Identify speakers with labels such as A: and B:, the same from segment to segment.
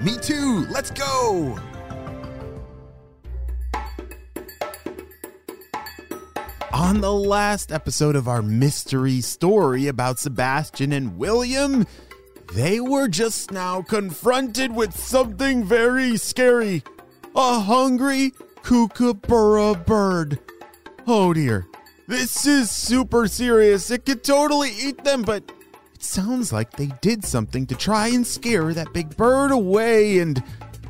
A: Me too! Let's go! On the last episode of our mystery story about Sebastian and William, they were just now confronted with something very scary a hungry kookaburra bird. Oh dear. This is super serious. It could totally eat them, but sounds like they did something to try and scare that big bird away, and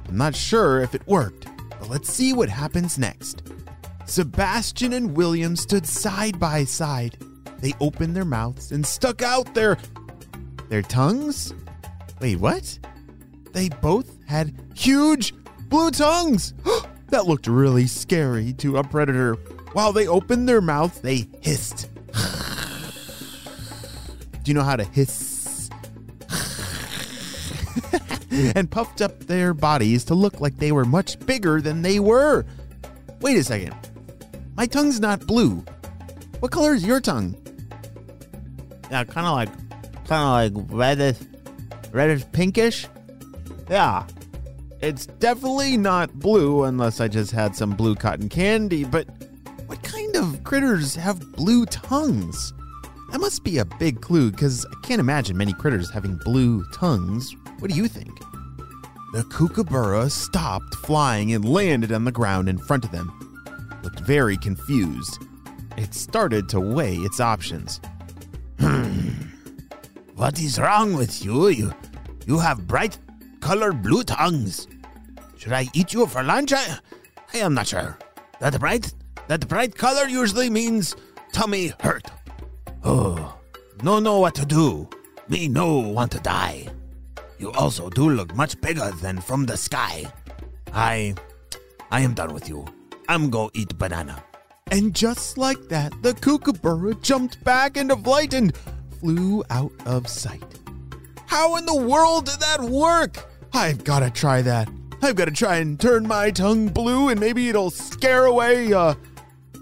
A: I'm not sure if it worked. But let's see what happens next. Sebastian and William stood side by side. They opened their mouths and stuck out their their tongues? Wait, what? They both had huge blue tongues. that looked really scary to a predator. While they opened their mouths, they hissed. Do you know how to hiss? and puffed up their bodies to look like they were much bigger than they were. Wait a second. My tongue's not blue. What color is your tongue?
B: Yeah, kind of like, kind of like reddish, reddish pinkish.
A: Yeah. It's definitely not blue unless I just had some blue cotton candy, but what kind of critters have blue tongues? That must be a big clue because I can't imagine many critters having blue tongues. What do you think? The kookaburra stopped flying and landed on the ground in front of them. Looked very confused. It started to weigh its options. Hmm.
C: What is wrong with you? You, you have bright colored blue tongues. Should I eat you for lunch? I, I am not sure. That bright, that bright color usually means tummy hurt. Oh, no know what to do. Me no want to die. You also do look much bigger than from the sky. I, I am done with you. I'm go eat banana.
A: And just like that, the kookaburra jumped back into flight and flew out of sight. How in the world did that work? I've got to try that. I've got to try and turn my tongue blue and maybe it'll scare away, uh,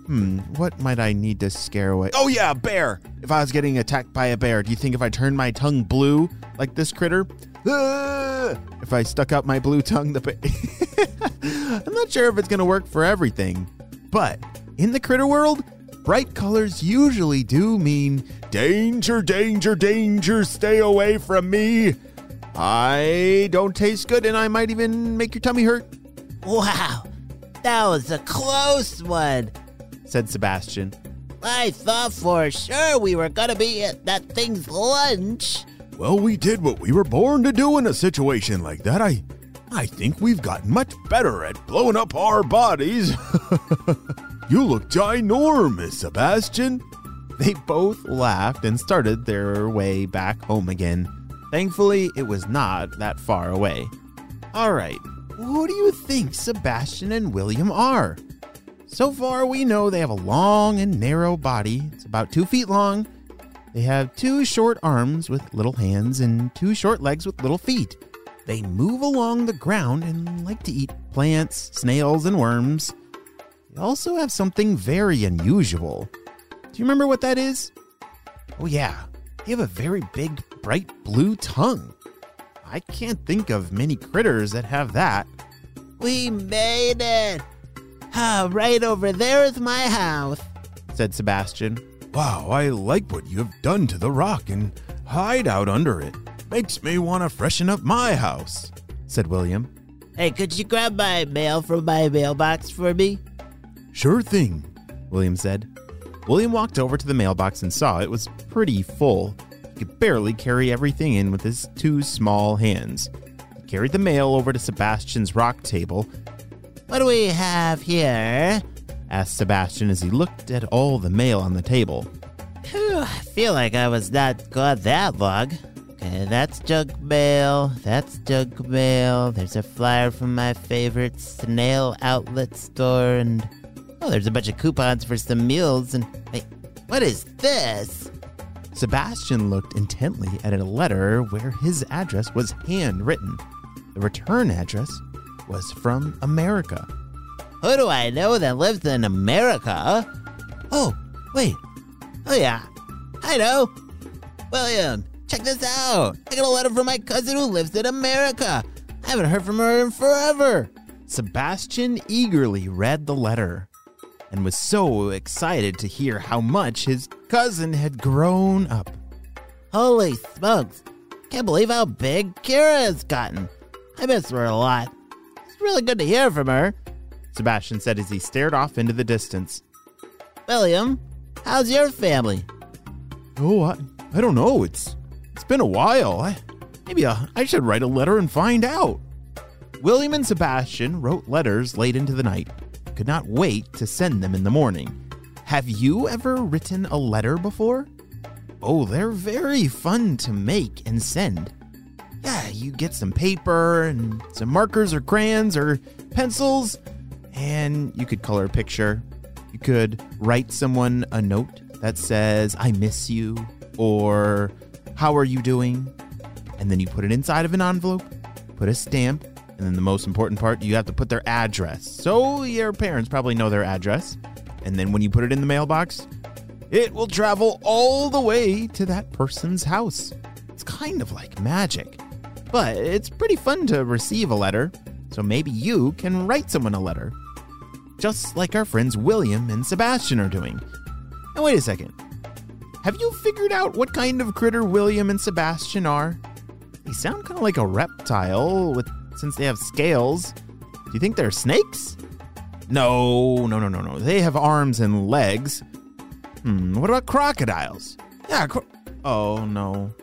A: hmm, what might I need to scare away? Oh, yeah, bear. If I was getting attacked by a bear, do you think if I turned my tongue blue like this critter? Ah! if I stuck out my blue tongue, the bear. I'm not sure if it's going to work for everything, but in the critter world, bright colors usually do mean danger, danger, danger, stay away from me. I don't taste good and I might even make your tummy hurt,
B: Wow, that was a close one.
A: Said Sebastian.
B: I thought for sure we were gonna be at that thing's lunch.
A: Well, we did what we were born to do in a situation like that. I I think we've gotten much better at blowing up our bodies. you look ginormous, Sebastian. They both laughed and started their way back home again. Thankfully, it was not that far away. All right, who do you think Sebastian and William are? So far, we know they have a long and narrow body. It's about two feet long. They have two short arms with little hands and two short legs with little feet. They move along the ground and like to eat plants, snails, and worms. They also have something very unusual. Do you remember what that is? Oh, yeah. They have a very big, bright blue tongue. I can't think of many critters that have that.
B: We made it. Ah, right over there is my house.
A: said Sebastian. Wow, I like what you have done to the rock and hide out under it. Makes me want to freshen up my house, said William.
B: Hey, could you grab my mail from my mailbox for me?
A: Sure thing, William said. William walked over to the mailbox and saw it was pretty full. He could barely carry everything in with his two small hands. He carried the mail over to Sebastian's rock table.
B: What do we have here?
A: asked Sebastian as he looked at all the mail on the table.
B: Phew, I feel like I was not gone that long. Okay, that's junk mail. That's junk mail. There's a flyer from my favorite snail outlet store, and oh, there's a bunch of coupons for some meals. And wait, what is this?
D: Sebastian looked intently at a letter where his address was handwritten. The return address was from America.
B: Who do I know that lives in America? Oh, wait. Oh, yeah. I know. William, check this out. I got a letter from my cousin who lives in America. I haven't heard from her in forever.
D: Sebastian eagerly read the letter and was so excited to hear how much his cousin had grown up.
B: Holy smokes. Can't believe how big Kira has gotten. I miss her a lot. Really good to hear from her.
D: Sebastian said as he stared off into the distance.
B: William, how's your family?
D: Oh, I, I don't know. It's it's been a while. I, maybe uh, I should write a letter and find out. William and Sebastian wrote letters late into the night. Could not wait to send them in the morning. Have you ever written a letter before? Oh, they're very fun to make and send. Yeah, you get some paper and some markers or crayons or pencils, and you could color a picture. You could write someone a note that says, I miss you, or How are you doing? And then you put it inside of an envelope, put a stamp, and then the most important part, you have to put their address. So your parents probably know their address. And then when you put it in the mailbox, it will travel all the way to that person's house. It's kind of like magic. But it's pretty fun to receive a letter, so maybe you can write someone a letter. Just like our friends William and Sebastian are doing. And wait a second. Have you figured out what kind of critter William and Sebastian are? They sound kind of like a reptile with since they have scales. Do you think they're snakes? No, no, no, no, no. They have arms and legs. Hmm, what about crocodiles? Yeah, cro- oh no.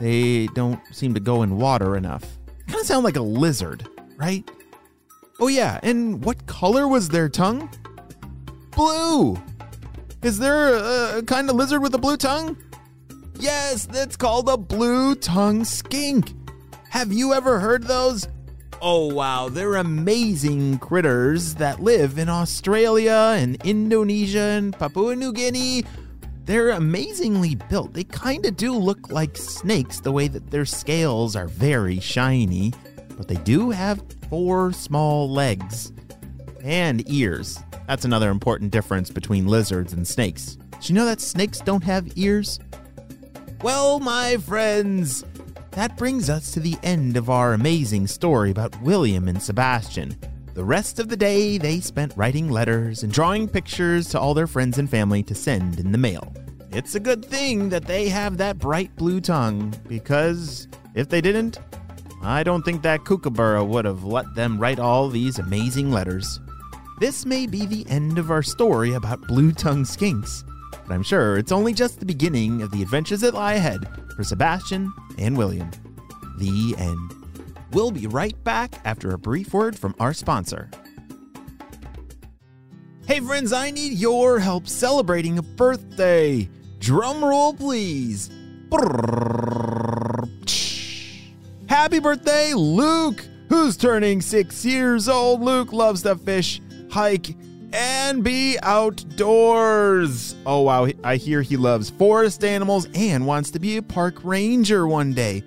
D: They don't seem to go in water enough. Kind of sound like a lizard, right? Oh yeah, and what color was their tongue? Blue. Is there a, a kind of lizard with a blue tongue? Yes, that's called a blue tongue skink. Have you ever heard those? Oh wow, they're amazing critters that live in Australia and Indonesia and Papua New Guinea. They're amazingly built. They kind of do look like snakes the way that their scales are very shiny, but they do have four small legs and ears. That's another important difference between lizards and snakes. Did you know that snakes don't have ears? Well, my friends, that brings us to the end of our amazing story about William and Sebastian. The rest of the day, they spent writing letters and drawing pictures to all their friends and family to send in the mail. It's a good thing that they have that bright blue tongue, because if they didn't, I don't think that kookaburra would have let them write all these amazing letters. This may be the end of our story about blue tongue skinks, but I'm sure it's only just the beginning of the adventures that lie ahead for Sebastian and William. The end. We'll be right back after a brief word from our sponsor. Hey friends, I need your help celebrating a birthday. Drum roll, please. Happy birthday, Luke, who's turning six years old. Luke loves to fish, hike, and be outdoors. Oh, wow. I hear he loves forest animals and wants to be a park ranger one day.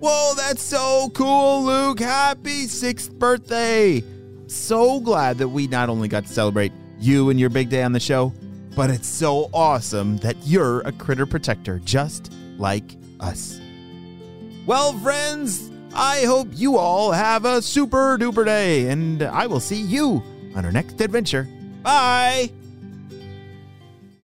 D: Whoa, that's so cool, Luke. Happy sixth birthday. So glad that we not only got to celebrate you and your big day on the show, but it's so awesome that you're a critter protector just like us. Well, friends, I hope you all have a super duper day, and I will see you on our next adventure. Bye!